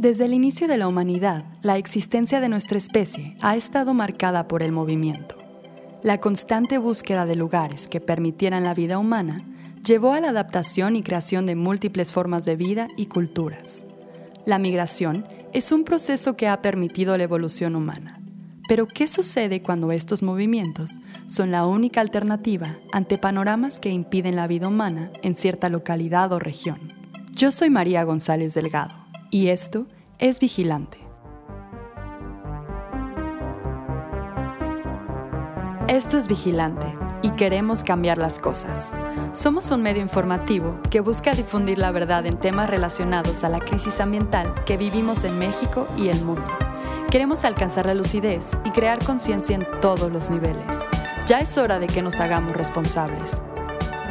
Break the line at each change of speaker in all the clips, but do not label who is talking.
Desde el inicio de la humanidad, la existencia de nuestra especie ha estado marcada por el movimiento. La constante búsqueda de lugares que permitieran la vida humana llevó a la adaptación y creación de múltiples formas de vida y culturas. La migración es un proceso que ha permitido la evolución humana. Pero ¿qué sucede cuando estos movimientos son la única alternativa ante panoramas que impiden la vida humana en cierta localidad o región? Yo soy María González Delgado y esto es Vigilante. Esto es Vigilante y queremos cambiar las cosas. Somos un medio informativo que busca difundir la verdad en temas relacionados a la crisis ambiental que vivimos en México y el mundo. Queremos alcanzar la lucidez y crear conciencia en todos los niveles. Ya es hora de que nos hagamos responsables.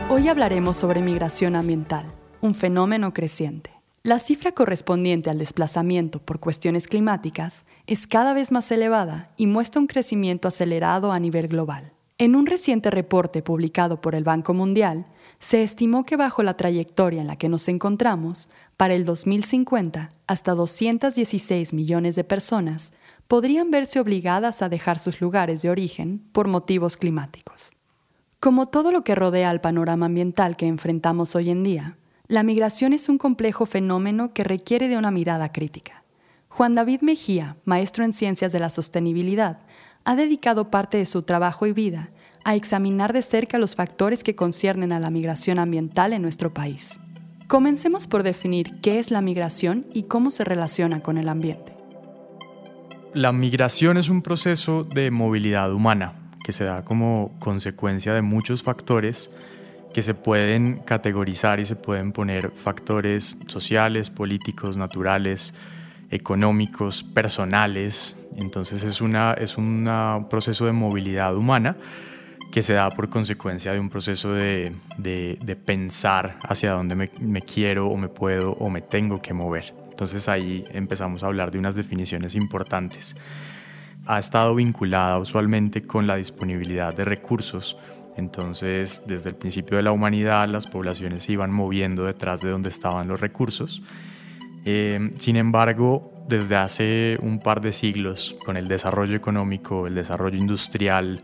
Hoy hablaremos sobre migración ambiental, un fenómeno creciente. La cifra correspondiente al desplazamiento por cuestiones climáticas es cada vez más elevada y muestra un crecimiento acelerado a nivel global. En un reciente reporte publicado por el Banco Mundial, se estimó que bajo la trayectoria en la que nos encontramos, para el 2050, hasta 216 millones de personas podrían verse obligadas a dejar sus lugares de origen por motivos climáticos. Como todo lo que rodea al panorama ambiental que enfrentamos hoy en día, la migración es un complejo fenómeno que requiere de una mirada crítica. Juan David Mejía, maestro en ciencias de la sostenibilidad, ha dedicado parte de su trabajo y vida a examinar de cerca los factores que conciernen a la migración ambiental en nuestro país. Comencemos por definir qué es la migración y cómo se relaciona con el ambiente.
La migración es un proceso de movilidad humana que se da como consecuencia de muchos factores que se pueden categorizar y se pueden poner factores sociales, políticos, naturales, económicos, personales. Entonces es, una, es un proceso de movilidad humana que se da por consecuencia de un proceso de, de, pensar hacia dónde me, me, quiero o me puedo o me tengo que mover. Entonces ahí empezamos a hablar de unas definiciones importantes. Ha estado vinculada usualmente con la disponibilidad de recursos entonces, desde el principio de la humanidad, las poblaciones se iban moviendo detrás de donde estaban los recursos. Eh, sin embargo, desde hace un par de siglos, con el desarrollo económico, el desarrollo industrial,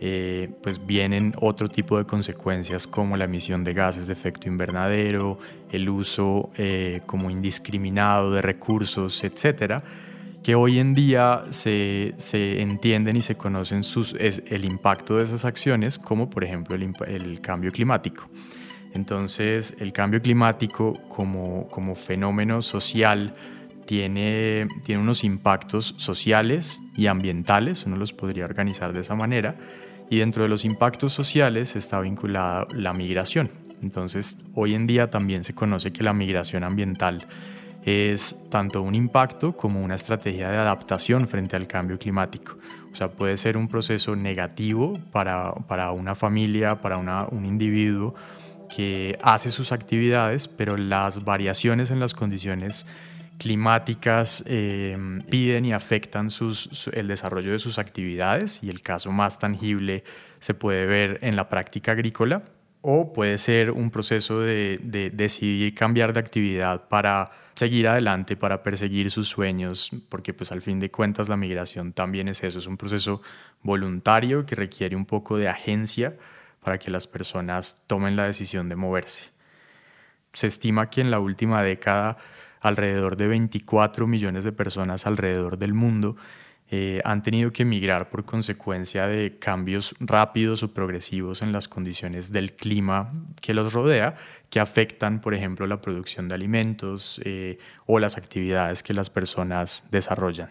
eh, pues vienen otro tipo de consecuencias como la emisión de gases de efecto invernadero, el uso eh, como indiscriminado de recursos, etcétera que hoy en día se, se entienden y se conocen sus, es el impacto de esas acciones, como por ejemplo el, el cambio climático. Entonces, el cambio climático como, como fenómeno social tiene, tiene unos impactos sociales y ambientales, uno los podría organizar de esa manera, y dentro de los impactos sociales está vinculada la migración. Entonces, hoy en día también se conoce que la migración ambiental es tanto un impacto como una estrategia de adaptación frente al cambio climático. O sea, puede ser un proceso negativo para, para una familia, para un individuo que hace sus actividades, pero las variaciones en las condiciones climáticas eh, piden y afectan sus, el desarrollo de sus actividades y el caso más tangible se puede ver en la práctica agrícola o puede ser un proceso de, de decidir cambiar de actividad para seguir adelante, para perseguir sus sueños, porque pues al fin de cuentas la migración también es eso, es un proceso voluntario que requiere un poco de agencia para que las personas tomen la decisión de moverse. Se estima que en la última década alrededor de 24 millones de personas alrededor del mundo eh, han tenido que emigrar por consecuencia de cambios rápidos o progresivos en las condiciones del clima que los rodea, que afectan, por ejemplo, la producción de alimentos eh, o las actividades que las personas desarrollan.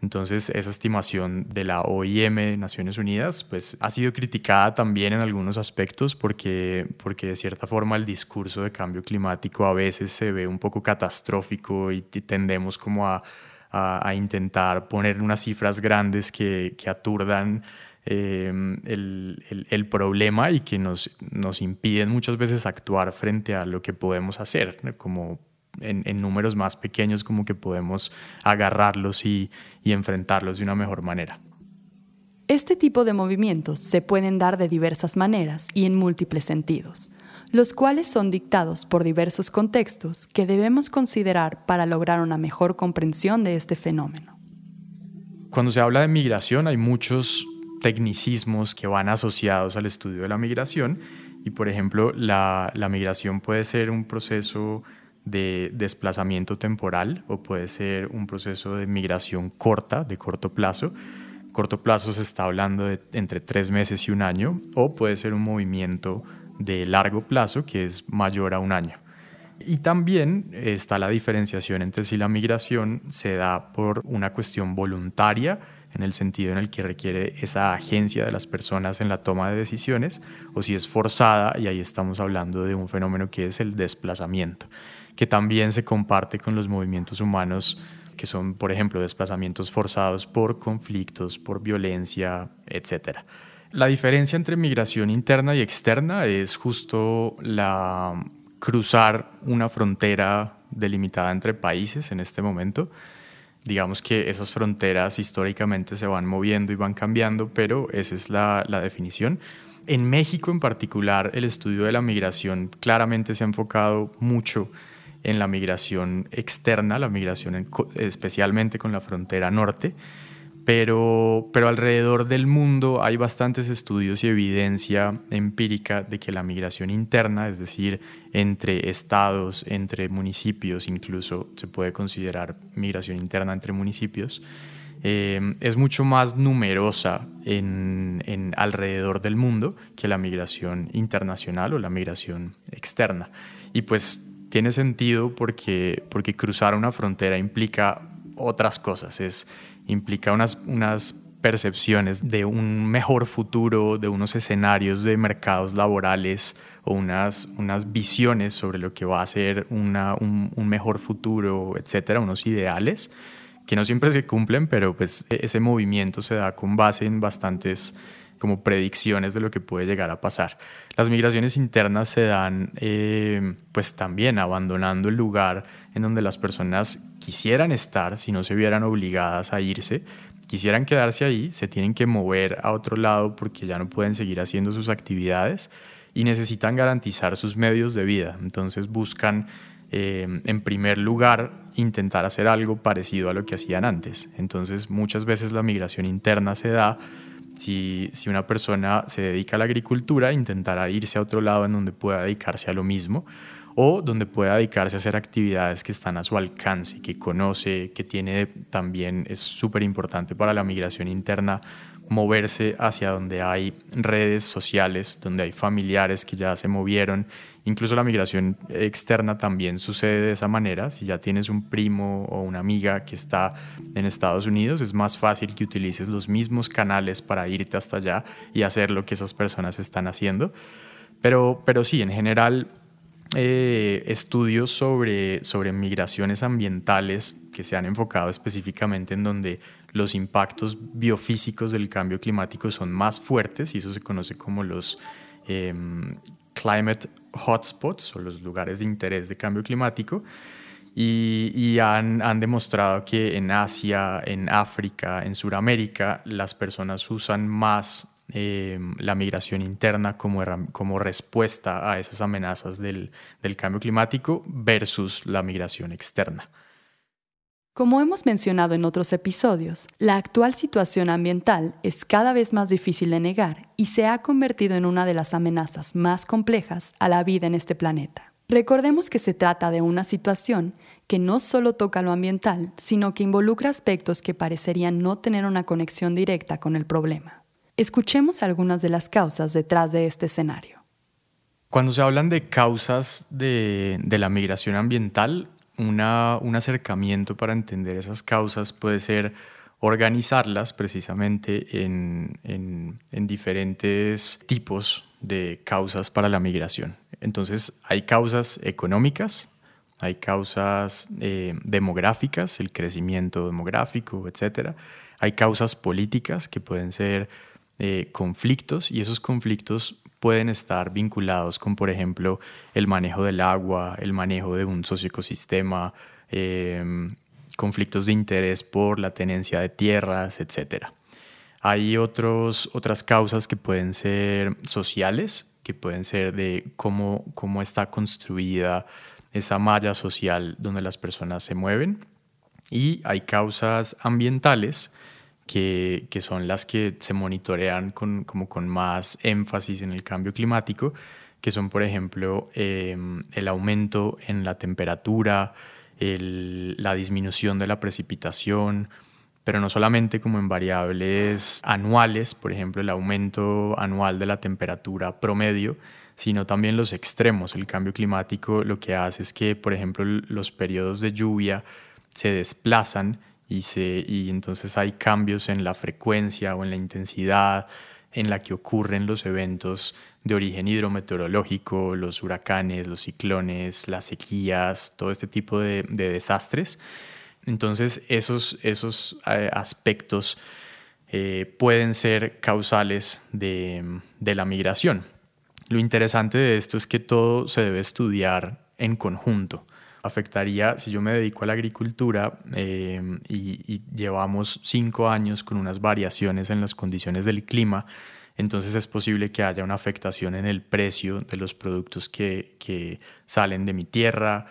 Entonces, esa estimación de la OIM de Naciones Unidas pues, ha sido criticada también en algunos aspectos porque, porque de cierta forma el discurso de cambio climático a veces se ve un poco catastrófico y tendemos como a a, intentar poner unas cifras grandes que, que aturdan eh, el, el, problema y que nos, nos impiden muchas veces actuar frente a lo que podemos hacer, como en, en, números más pequeños, como que podemos agarrarlos y, y enfrentarlos de una mejor manera.
Este tipo de movimientos se pueden dar de diversas maneras y en múltiples sentidos. Los cuales son dictados por diversos contextos que debemos considerar para lograr una mejor comprensión de este fenómeno.
Cuando se habla de migración hay muchos tecnicismos que van asociados al estudio de la migración y por ejemplo la, migración puede ser un proceso de desplazamiento temporal o puede ser un proceso de migración corta, de corto plazo. Corto plazo se está hablando de entre tres meses y un año o puede ser un movimiento de largo plazo que es mayor a un año. Y también está la diferenciación entre si la migración se da por una cuestión voluntaria, en el sentido en el que requiere esa agencia de las personas en la toma de decisiones, o si es forzada, y ahí estamos hablando de un fenómeno que es el desplazamiento, que también se comparte con los movimientos humanos que son, por ejemplo, desplazamientos forzados por conflictos, por violencia, etc. La diferencia entre migración interna y externa es justo la cruzar una frontera delimitada entre países en este momento. Digamos que esas fronteras históricamente se van moviendo y van cambiando, pero esa es la, definición. En México en particular, el estudio de la migración claramente se ha enfocado mucho en la migración externa, la migración especialmente con la frontera norte, pero, pero alrededor del mundo hay bastantes estudios y evidencia empírica de que la migración interna, es decir, entre estados, entre municipios, incluso se puede considerar migración interna entre municipios, eh, es mucho más numerosa en, en, alrededor del mundo que la migración internacional o la migración externa. Y pues tiene sentido porque, porque cruzar una frontera implica otras cosas, es, implica unas, unas percepciones de un mejor futuro, de unos escenarios de mercados laborales o unas, unas visiones sobre lo que va a ser una, un, un, mejor futuro, etcétera, unos ideales que no siempre se cumplen, pero pues e, ese movimiento se da con base en bastantes como predicciones de lo que puede llegar a pasar. Las migraciones internas se dan eh, pues también abandonando el lugar en donde las personas quisieran estar si no se vieran obligadas a irse, quisieran quedarse ahí, se tienen que mover a otro lado porque ya no pueden seguir haciendo sus actividades y necesitan garantizar sus medios de vida. Entonces buscan eh, en primer lugar intentar hacer algo parecido a lo que hacían antes. Entonces muchas veces la migración interna se da si, una persona se dedica a la agricultura, intentará irse a otro lado en donde pueda dedicarse a lo mismo o donde pueda dedicarse a hacer actividades que están a su alcance, que conoce, que tiene también, es súper importante para la migración interna, moverse hacia donde hay redes sociales, donde hay familiares que ya se movieron. Incluso la migración externa también sucede de esa manera. Si ya tienes un primo o una amiga que está en Estados Unidos, es más fácil que utilices los mismos canales para irte hasta allá y hacer lo que esas personas están haciendo. Pero, pero sí, en general eh, estudios sobre, sobre migraciones ambientales que se han enfocado específicamente en donde los impactos biofísicos del cambio climático son más fuertes y eso se conoce como los em, climate hotspots o los lugares de interés de cambio climático. Y, y han, han, demostrado que en Asia, en África, en Sudamérica, las personas usan más Em, la migración interna como, como respuesta a esas amenazas del, del cambio climático versus la migración externa.
Como hemos mencionado en otros episodios, la actual situación ambiental es cada vez más difícil de negar y se ha convertido en una de las amenazas más complejas a la vida en este planeta. Recordemos que se trata de una situación que no solo toca lo ambiental, sino que involucra aspectos que parecerían no tener una conexión directa con el problema. Escuchemos algunas de las causas detrás de este escenario.
Cuando se hablan de causas de, la migración ambiental, un acercamiento para entender esas causas puede ser organizarlas precisamente en, en, diferentes tipos de causas para la migración. Entonces, hay causas económicas, hay causas eh, demográficas, el crecimiento demográfico, etc. Hay causas políticas que pueden ser eh, conflictos y esos conflictos pueden estar vinculados con, por ejemplo, el manejo del agua, el manejo de un socioecosistema, em, conflictos de interés por la tenencia de tierras, etc. Hay otros, otras causas que pueden ser sociales, que pueden ser de cómo, cómo está construida esa malla social donde las personas se mueven. Y hay causas ambientales que, que son las que se monitorean con, como con más énfasis en el cambio climático, que son, por ejemplo, em, el aumento en la temperatura, la disminución de la precipitación, pero no solamente como en variables anuales, por ejemplo, el aumento anual de la temperatura promedio, sino también los extremos. El cambio climático lo que hace es que, por ejemplo, los periodos de lluvia se desplazan y, entonces hay cambios en la frecuencia o en la intensidad en la que ocurren los eventos de origen hidrometeorológico, los huracanes, los ciclones, las sequías, todo este tipo de, desastres. Entonces esos, esos eh, aspectos eh, pueden ser causales de la migración. Lo interesante de esto es que todo se debe estudiar en conjunto afectaría, si yo me dedico a la agricultura eh, y, llevamos cinco años con unas variaciones en las condiciones del clima, entonces es posible que haya una afectación en el precio de los productos que, que salen de mi tierra,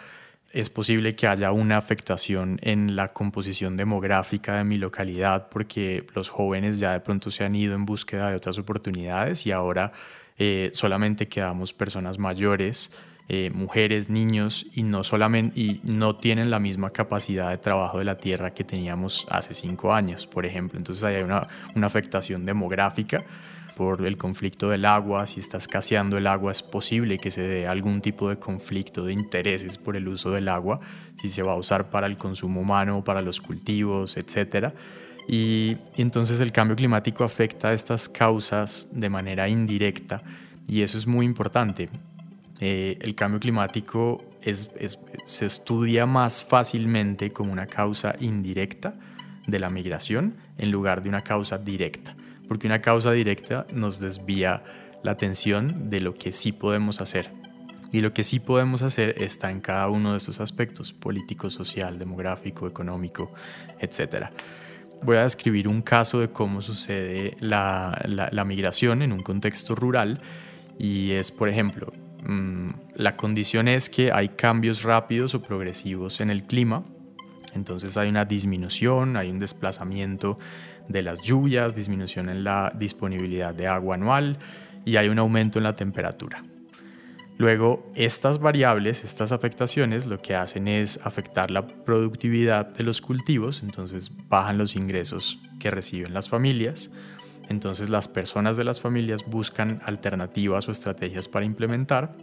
es posible que haya una afectación en la composición demográfica de mi localidad porque los jóvenes ya de pronto se han ido en búsqueda de otras oportunidades y ahora eh, solamente quedamos personas mayores eh, mujeres, niños y no tienen la misma capacidad de trabajo de la tierra que teníamos hace cinco años, por ejemplo. Entonces hay una, una afectación demográfica por el conflicto del agua, si está escaseando el agua es posible que se dé algún tipo de conflicto de intereses por el uso del agua, si se va a usar para el consumo humano, para los cultivos, etc. Y, y entonces el cambio climático afecta a estas causas de manera indirecta y eso es muy importante. Eh, el cambio climático se estudia más fácilmente como una causa indirecta de la migración en lugar de una causa directa, porque una causa directa nos desvía la atención de lo que sí podemos hacer. Y lo que sí podemos hacer está en cada uno de estos aspectos, político, social, demográfico, económico, etc. Voy a describir un caso de cómo sucede la migración en un contexto rural y es, por ejemplo, Mm, la condición es que hay cambios rápidos o progresivos en el clima, entonces hay una disminución, hay un desplazamiento de las lluvias, disminución en la disponibilidad de agua anual y hay un aumento en la temperatura. Luego, estas variables, estas afectaciones, lo que hacen es afectar la productividad de los cultivos, entonces bajan los ingresos que reciben las familias, entonces las personas de las familias buscan alternativas o estrategias para implementar.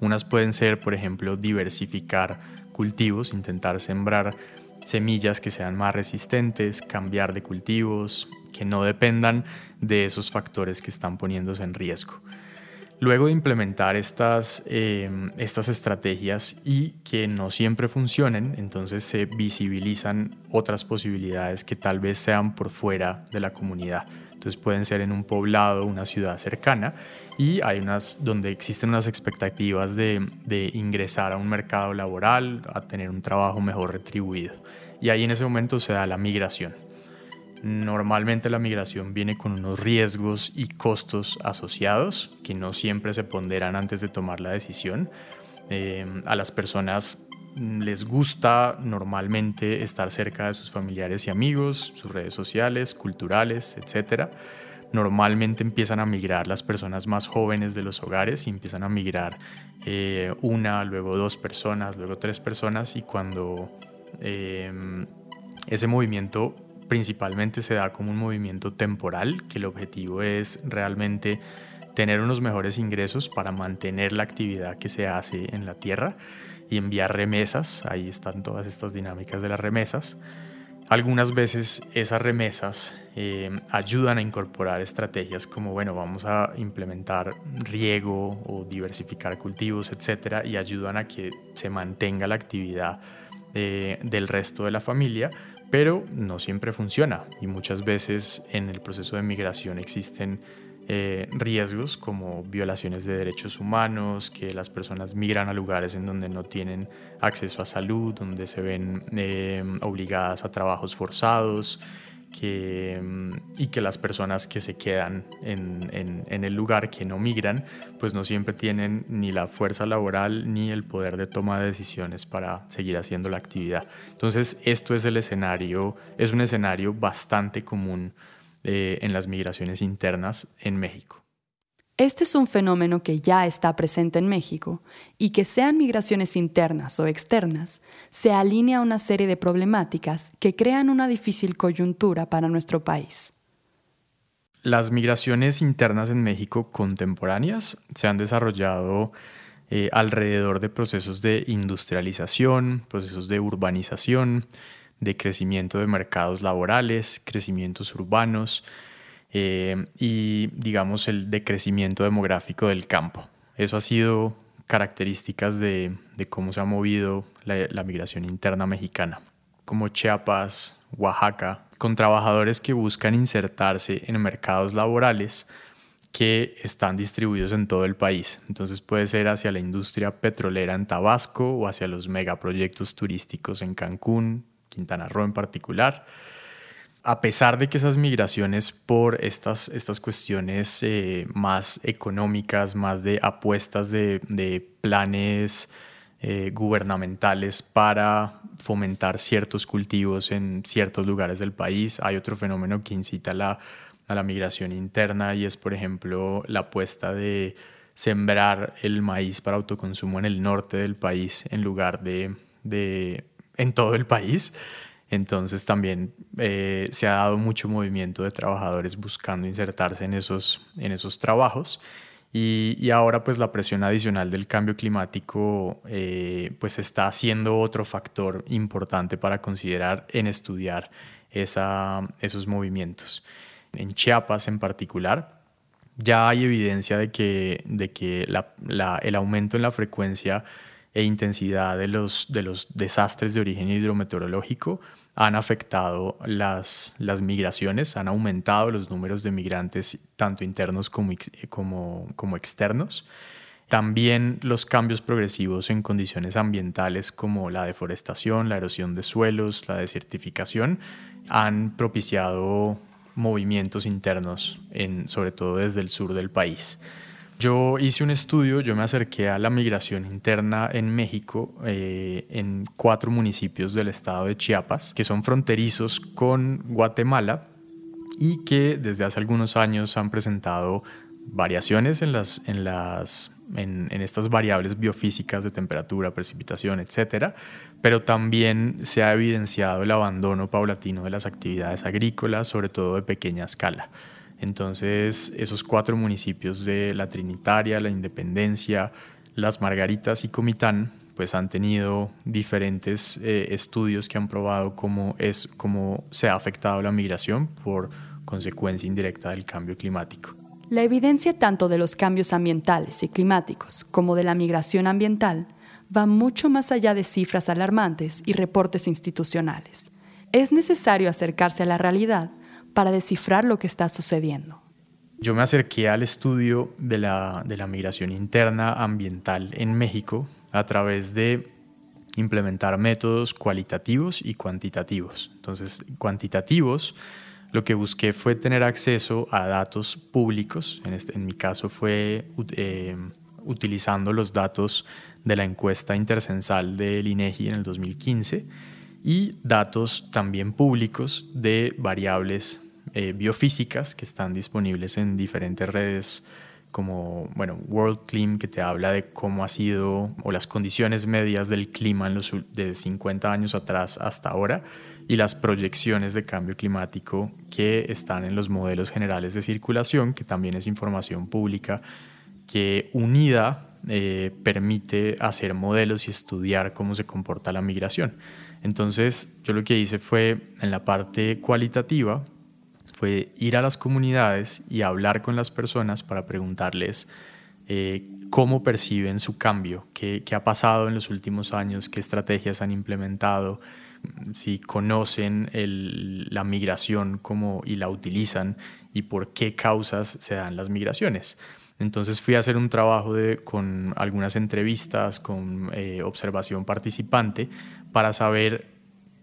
Unas pueden ser, por ejemplo, diversificar cultivos, intentar sembrar semillas que sean más resistentes, cambiar de cultivos, que no dependan de esos factores que están poniéndose en riesgo. Luego de implementar estas, em, estas estrategias y que no siempre funcionen, entonces se visibilizan otras posibilidades que tal vez sean por fuera de la comunidad. Entonces pueden ser en un poblado, una ciudad cercana y hay unas donde existen unas expectativas de, ingresar a un mercado laboral, a tener un trabajo mejor retribuido. Y ahí en ese momento se da la migración. Normalmente la migración viene con unos riesgos y costos asociados que no siempre se ponderan antes de tomar la decisión. Eh, a las personas les gusta normalmente estar cerca de sus familiares y amigos, sus redes sociales, culturales, etc. Normalmente empiezan a migrar las personas más jóvenes de los hogares y empiezan a migrar eh, una, luego dos personas, luego tres personas y cuando eh, ese movimiento principalmente se da como un movimiento temporal, que el objetivo es realmente tener unos mejores ingresos para mantener la actividad que se hace en la tierra y enviar remesas. Ahí están todas estas dinámicas de las remesas. Algunas veces esas remesas eh, ayudan a incorporar estrategias como, bueno, vamos a implementar riego o diversificar cultivos, etcétera, y ayudan a que se mantenga la actividad eh, del resto de la familia, pero no siempre funciona y muchas veces en el proceso de migración existen eh, riesgos como violaciones de derechos humanos, que las personas migran a lugares en donde no tienen acceso a salud, donde se ven eh, obligadas a trabajos forzados, que, y que las personas que se quedan en, en, el lugar, que no migran, pues no siempre tienen ni la fuerza laboral ni el poder de toma de decisiones para seguir haciendo la actividad. Entonces, esto es el escenario, es un escenario bastante común eh, en las migraciones internas en México.
Este es un fenómeno que ya está presente en México y que sean migraciones internas o externas, se alinea a una serie de problemáticas que crean una difícil coyuntura para nuestro país.
Las migraciones internas en México contemporáneas se han desarrollado eh, alrededor de procesos de industrialización, procesos de urbanización, de crecimiento de mercados laborales, crecimientos urbanos, eh, y digamos el decrecimiento demográfico del campo. Eso ha sido características de, cómo se ha movido la, migración interna mexicana, como Chiapas, Oaxaca, con trabajadores que buscan insertarse en mercados laborales que están distribuidos en todo el país. Entonces puede ser hacia la industria petrolera en Tabasco o hacia los megaproyectos turísticos en Cancún, Quintana Roo en particular a pesar de que esas migraciones por estas, estas cuestiones eh, más económicas, más de apuestas de, planes eh, gubernamentales para fomentar ciertos cultivos en ciertos lugares del país, hay otro fenómeno que incita la, a la migración interna y es, por ejemplo, la apuesta de sembrar el maíz para autoconsumo en el norte del país en lugar de, de en todo el país. Entonces también eh, se ha dado mucho movimiento de trabajadores buscando insertarse en esos, en esos trabajos. Y, ahora pues la presión adicional del cambio climático eh, pues está siendo otro factor importante para considerar en estudiar esa, esos movimientos. En Chiapas en particular ya hay evidencia de que, de que el aumento en la frecuencia e intensidad de los, de los desastres de origen hidrometeorológico han afectado las, las migraciones, han aumentado los números de migrantes tanto internos como, como, como externos. También los cambios progresivos en condiciones ambientales como la deforestación, la erosión de suelos, la desertificación, han propiciado movimientos internos, en, sobre todo desde el sur del país. Yo hice un estudio, yo me acerqué a la migración interna en México, eh, en cuatro municipios del estado de Chiapas, que son fronterizos con Guatemala y que desde hace algunos años han presentado variaciones en, las, en, las, en, en estas variables biofísicas de temperatura, precipitación, etc. Pero también se ha evidenciado el abandono paulatino de las actividades agrícolas, sobre todo de pequeña escala. Entonces, esos cuatro municipios de La Trinitaria, La Independencia, Las Margaritas y Comitán, pues han tenido diferentes eh, estudios que han probado cómo, es, cómo se ha afectado la migración por consecuencia indirecta del cambio climático.
La evidencia tanto de los cambios ambientales y climáticos como de la migración ambiental va mucho más allá de cifras alarmantes y reportes institucionales. Es necesario acercarse a la realidad para descifrar lo que está sucediendo.
Yo me acerqué al estudio de la, de la migración interna ambiental en México a través de implementar métodos cualitativos y cuantitativos. Entonces, cuantitativos, lo que busqué fue tener acceso a datos públicos, en, este, en mi caso fue eh, utilizando los datos de la encuesta intercensal del INEGI en el 2015 y datos también públicos de variables eh, biofísicas que están disponibles en diferentes redes como bueno, World Clim que te habla de cómo ha sido o las condiciones medias del clima en los, de 50 años atrás hasta ahora y las proyecciones de cambio climático que están en los modelos generales de circulación, que también es información pública que unida eh, permite hacer modelos y estudiar cómo se comporta la migración. Entonces, yo lo que hice fue, en la parte cualitativa, fue ir a las comunidades y hablar con las personas para preguntarles eh, cómo perciben su cambio, qué, ha pasado en los últimos años, qué estrategias han implementado, si conocen la migración cómo, y la utilizan y por qué causas se dan las migraciones. Entonces fui a hacer un trabajo con algunas entrevistas, con eh, observación participante, para saber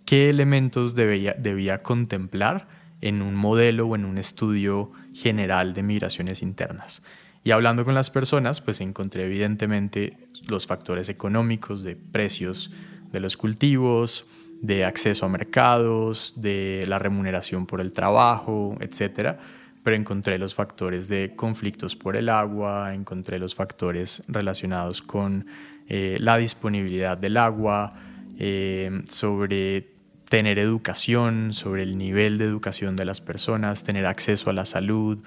qué elementos debía, debía contemplar en un modelo o en un estudio general de migraciones internas. Y hablando con las personas, pues encontré evidentemente los factores económicos de precios de los cultivos, de acceso a mercados, de la remuneración por el trabajo, etcétera pero encontré los factores de conflictos por el agua, encontré los factores relacionados con eh, la disponibilidad del agua, eh, sobre tener educación, sobre el nivel de educación de las personas, tener acceso a la salud,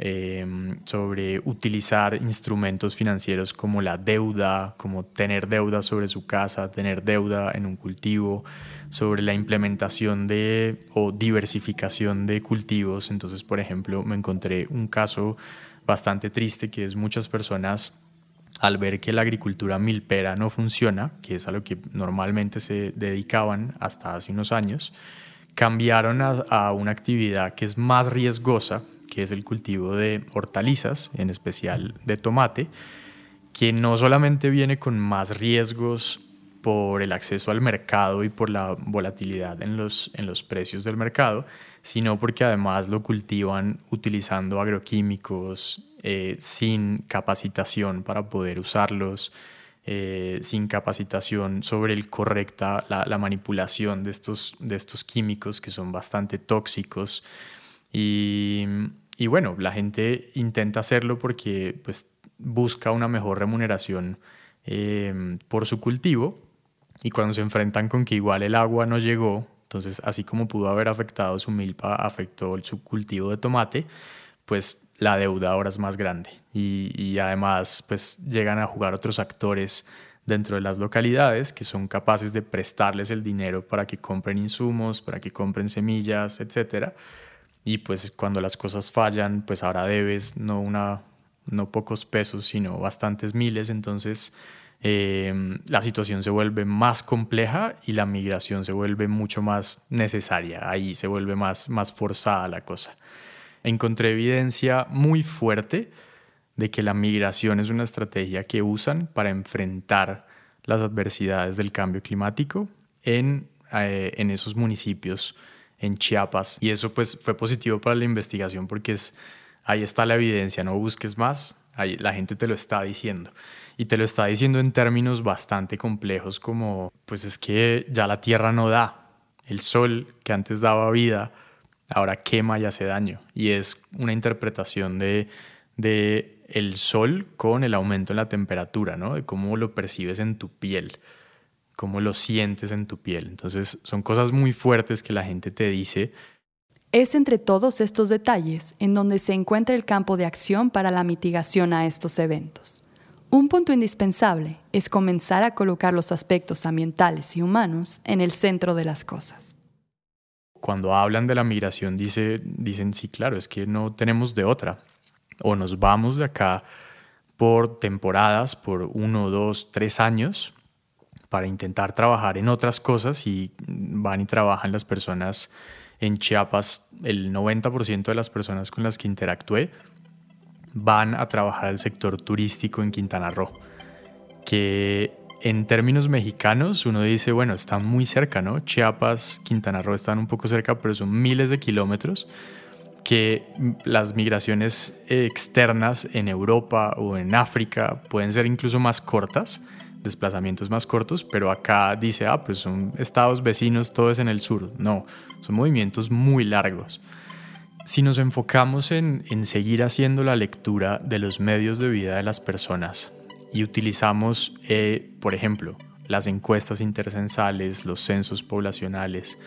eh, sobre utilizar instrumentos financieros como la deuda, como tener deuda sobre su casa, tener deuda en un cultivo, sobre la implementación de o diversificación de cultivos. Entonces, por ejemplo, me encontré un caso bastante triste que es muchas personas al ver que la agricultura milpera no funciona, que es a lo que normalmente se dedicaban hasta hace unos años, cambiaron a, a una actividad que es más riesgosa, que es el cultivo de hortalizas, en especial de tomate, que no solamente viene con más riesgos por el acceso al mercado y por la volatilidad en los, en los precios del mercado, sino porque además lo cultivan utilizando agroquímicos eh, sin capacitación para poder usarlos, eh, sin capacitación sobre el correcta, la, manipulación de estos, de estos químicos que son bastante tóxicos. Y, y bueno, la gente intenta hacerlo porque pues, busca una mejor remuneración eh, por su cultivo, y cuando se enfrentan con que igual el agua no llegó, entonces así como pudo haber afectado su milpa, afectó su cultivo de tomate, pues la deuda ahora es más grande. Y, y además pues llegan a jugar otros actores dentro de las localidades que son capaces de prestarles el dinero para que compren insumos, para que compren semillas, etc. Y pues cuando las cosas fallan, pues ahora debes no una no pocos pesos, sino bastantes miles, entonces eh, la situación se vuelve más compleja y la migración se vuelve mucho más necesaria, ahí se vuelve más, más forzada la cosa. Encontré evidencia muy fuerte de que la migración es una estrategia que usan para enfrentar las adversidades del cambio climático en, eh, en esos municipios en Chiapas. Y eso pues fue positivo para la investigación porque es, ahí está la evidencia, no busques más, ahí la gente te lo está diciendo y te lo está diciendo en términos bastante complejos como, pues es que ya la tierra no da, el sol que antes daba vida, ahora quema y hace daño. Y es una interpretación de, de el sol con el aumento en la temperatura, ¿no? De cómo lo percibes en tu piel, cómo lo sientes en tu piel. Entonces son cosas muy fuertes que la gente te dice.
Es entre todos estos detalles en donde se encuentra el campo de acción para la mitigación a estos eventos. Un punto indispensable es comenzar a colocar los aspectos ambientales y humanos en el centro de las cosas.
Cuando hablan de la migración dice, dicen, sí, claro, es que no tenemos de otra. O nos vamos de acá por temporadas, por uno, dos, tres años, para intentar trabajar en otras cosas y van y trabajan las personas en Chiapas, el 90% de las personas con las que interactué van a trabajar al sector turístico en Quintana Roo, que en términos mexicanos uno dice, bueno, están muy cerca, ¿no? Chiapas, Quintana Roo están un poco cerca, pero son miles de kilómetros que las migraciones externas en Europa o en África pueden ser incluso más cortas, desplazamientos más cortos, pero acá dice, ah, pues son estados vecinos, todo es en el sur. No, son movimientos muy largos. Si nos enfocamos en, seguir haciendo la lectura de los medios de vida de las personas y utilizamos, eh, por ejemplo, las encuestas intercensales, los censos poblacionales,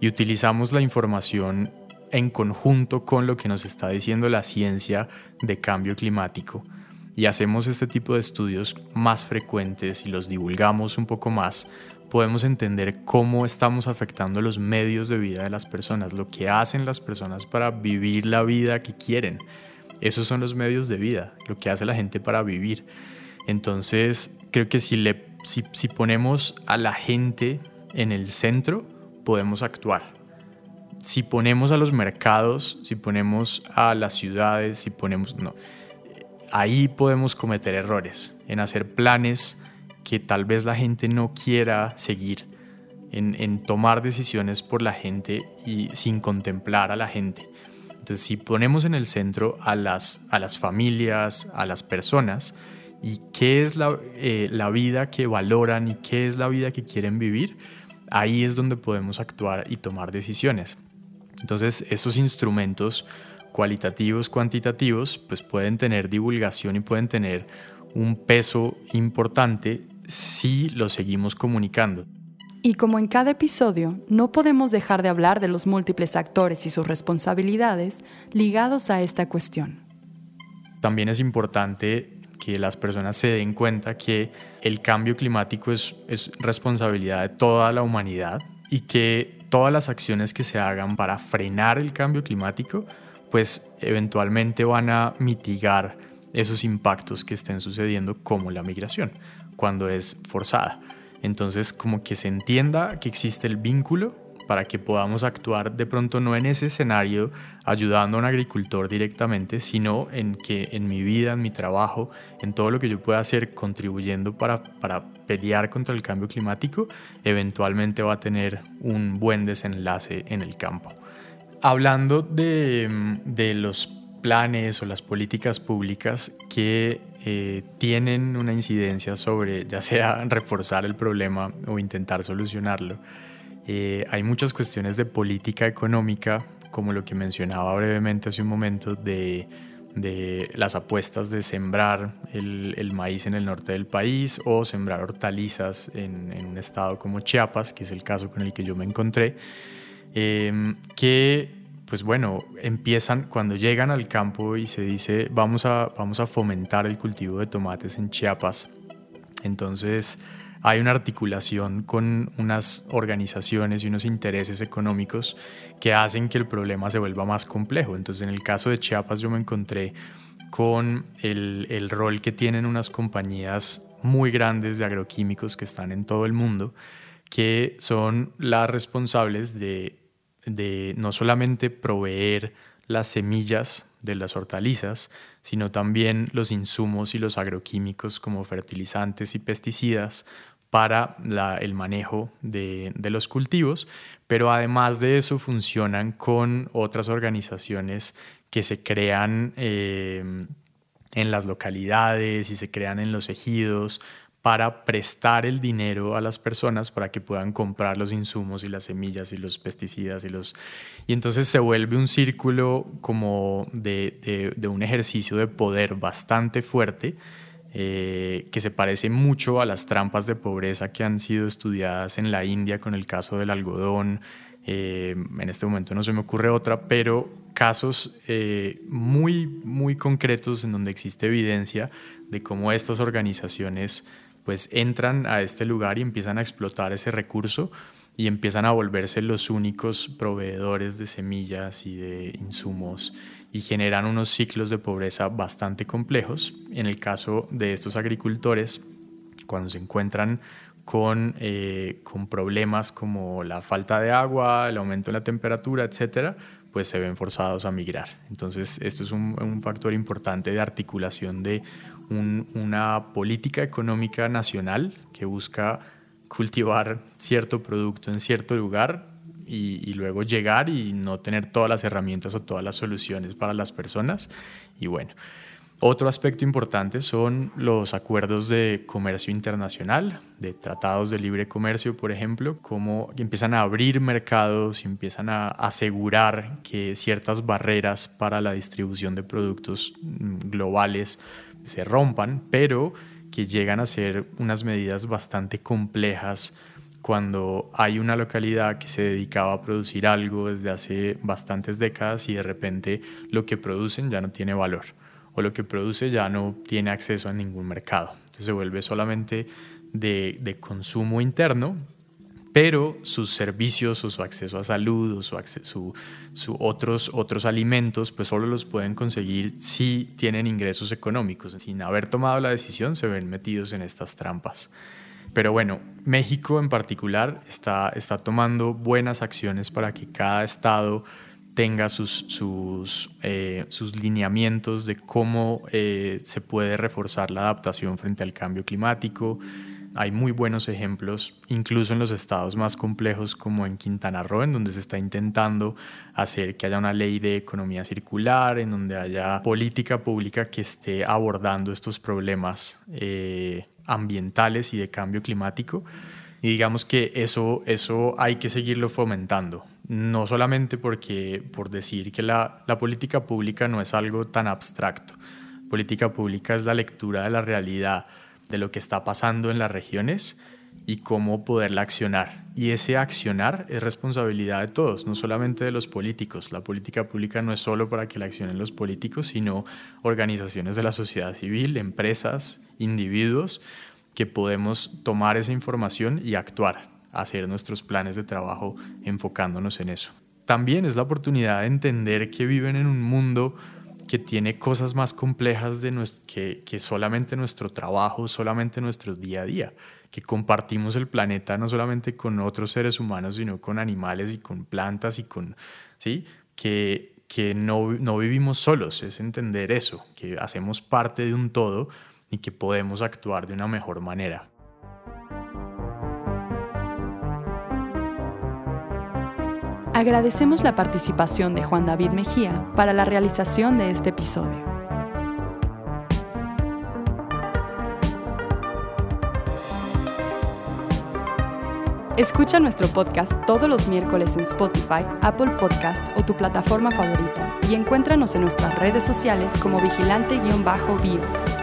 y utilizamos la información en conjunto con lo que nos está diciendo la ciencia de cambio climático, y hacemos este tipo de estudios más frecuentes y los divulgamos un poco más, podemos entender cómo estamos afectando los medios de vida de las personas, lo que hacen las personas para vivir la vida que quieren. Esos son los medios de vida, lo que hace la gente para vivir. Entonces, creo que si, le, si, ponemos a la gente en el centro, podemos actuar. Si ponemos a los mercados, si ponemos a las ciudades, si ponemos... No, ahí podemos cometer errores en hacer planes que tal vez la gente no quiera seguir, en, tomar decisiones por la gente y sin contemplar a la gente. Entonces, si ponemos en el centro a las, a las familias, a las personas, y qué es la, eh, la vida que valoran y qué es la vida que quieren vivir, ahí es donde podemos actuar y tomar decisiones. Entonces, estos instrumentos cualitativos, cuantitativos, pues pueden tener divulgación y pueden tener un peso importante si lo seguimos comunicando.
Y como en cada episodio, no podemos dejar de hablar de los múltiples actores y sus responsabilidades ligados a esta cuestión.
También es importante que las personas se den cuenta que el cambio climático es, es responsabilidad de toda la humanidad y que todas las acciones que se hagan para frenar el cambio climático, pues eventualmente van a mitigar esos impactos que estén sucediendo como la migración, cuando es forzada. Entonces, como que se entienda que existe el vínculo para que podamos actuar de pronto no en ese escenario ayudando a un agricultor directamente, sino en que en mi vida, en mi trabajo, en todo lo que yo pueda hacer contribuyendo para, para pelear contra el cambio climático, eventualmente va a tener un buen desenlace en el campo. Hablando de, de los planes o las políticas públicas que eh, tienen una incidencia sobre ya sea reforzar el problema o intentar solucionarlo. Eh, hay muchas cuestiones de política económica, como lo que mencionaba brevemente hace un momento, de, de las apuestas de sembrar el, maíz en el norte del país o sembrar hortalizas en, en, un estado como Chiapas, que es el caso con el que yo me encontré, eh, que pues bueno, empiezan cuando llegan al campo y se dice vamos a, vamos a fomentar el cultivo de tomates en Chiapas. Entonces hay una articulación con unas organizaciones y unos intereses económicos que hacen que el problema se vuelva más complejo. Entonces en el caso de Chiapas yo me encontré con el, el rol que tienen unas compañías muy grandes de agroquímicos que están en todo el mundo, que son las responsables de de no solamente proveer las semillas de las hortalizas, sino también los insumos y los agroquímicos como fertilizantes y pesticidas para el manejo de, los cultivos, pero además de eso funcionan con otras organizaciones que se crean eh, en las localidades y se crean en los ejidos para prestar el dinero a las personas para que puedan comprar los insumos y las semillas y los pesticidas y los y entonces se vuelve un círculo como de, de, un ejercicio de poder bastante fuerte eh, que se parece mucho a las trampas de pobreza que han sido estudiadas en la India con el caso del algodón. Eh, en este momento no se me ocurre otra pero casos eh, muy muy concretos en donde existe evidencia de cómo estas organizaciones pues entran a este lugar y empiezan a explotar ese recurso y empiezan a volverse los únicos proveedores de semillas y de insumos y generan unos ciclos de pobreza bastante complejos. En el caso de estos agricultores, cuando se encuentran con, eh, con problemas como la falta de agua, el aumento de la temperatura, etcétera, pues se ven forzados a migrar. Entonces, esto es un, un factor importante de articulación de una política económica nacional que busca cultivar cierto producto en cierto lugar y, luego llegar y no tener todas las herramientas o todas las soluciones para las personas. Y bueno, otro aspecto importante son los acuerdos de comercio internacional, de tratados de libre comercio, por ejemplo, cómo empiezan a abrir mercados y empiezan a asegurar que ciertas barreras para la distribución de productos mm, globales se rompan, pero que llegan a ser unas medidas bastante complejas cuando hay una localidad que se dedicaba a producir algo desde hace bastantes décadas y de repente lo que producen ya no tiene valor o lo que produce ya no tiene acceso a ningún mercado. Entonces se vuelve solamente de, de consumo interno pero sus servicios o su acceso a salud o su, su, otros, otros alimentos, pues solo los pueden conseguir si tienen ingresos económicos. Sin haber tomado la decisión, se ven metidos en estas trampas. Pero bueno, México en particular está, está tomando buenas acciones para que cada estado tenga sus, sus, eh, sus lineamientos de cómo eh, se puede reforzar la adaptación frente al cambio climático, hay muy buenos ejemplos, incluso en los estados más complejos como en Quintana Roo, en donde se está intentando hacer que haya una ley de economía circular, en donde haya política pública que esté abordando estos problemas eh, ambientales y de cambio climático. Y digamos que eso, eso hay que seguirlo fomentando, no solamente porque, por decir que la, la política pública no es algo tan abstracto. Política pública es la lectura de la realidad, de lo que está pasando en las regiones y cómo poderla accionar. Y ese accionar es responsabilidad de todos, no solamente de los políticos. La política pública no es solo para que la accionen los políticos, sino organizaciones de la sociedad civil, empresas, individuos, que podemos tomar esa información y actuar, hacer nuestros planes de trabajo enfocándonos en eso. También es la oportunidad de entender que viven en un mundo que tiene cosas más complejas de que, que solamente nuestro trabajo, solamente nuestro día a día, que compartimos el planeta no solamente con otros seres humanos, sino con animales y con plantas y con, ¿sí? Que, que no, no vivimos solos, es entender eso, que hacemos parte de un todo y que podemos actuar de una mejor manera.
Agradecemos la participación de Juan David Mejía para la realización de este episodio. Escucha nuestro podcast todos los miércoles en Spotify, Apple Podcast o tu plataforma favorita y encuéntranos en nuestras redes sociales como vigilante-bio.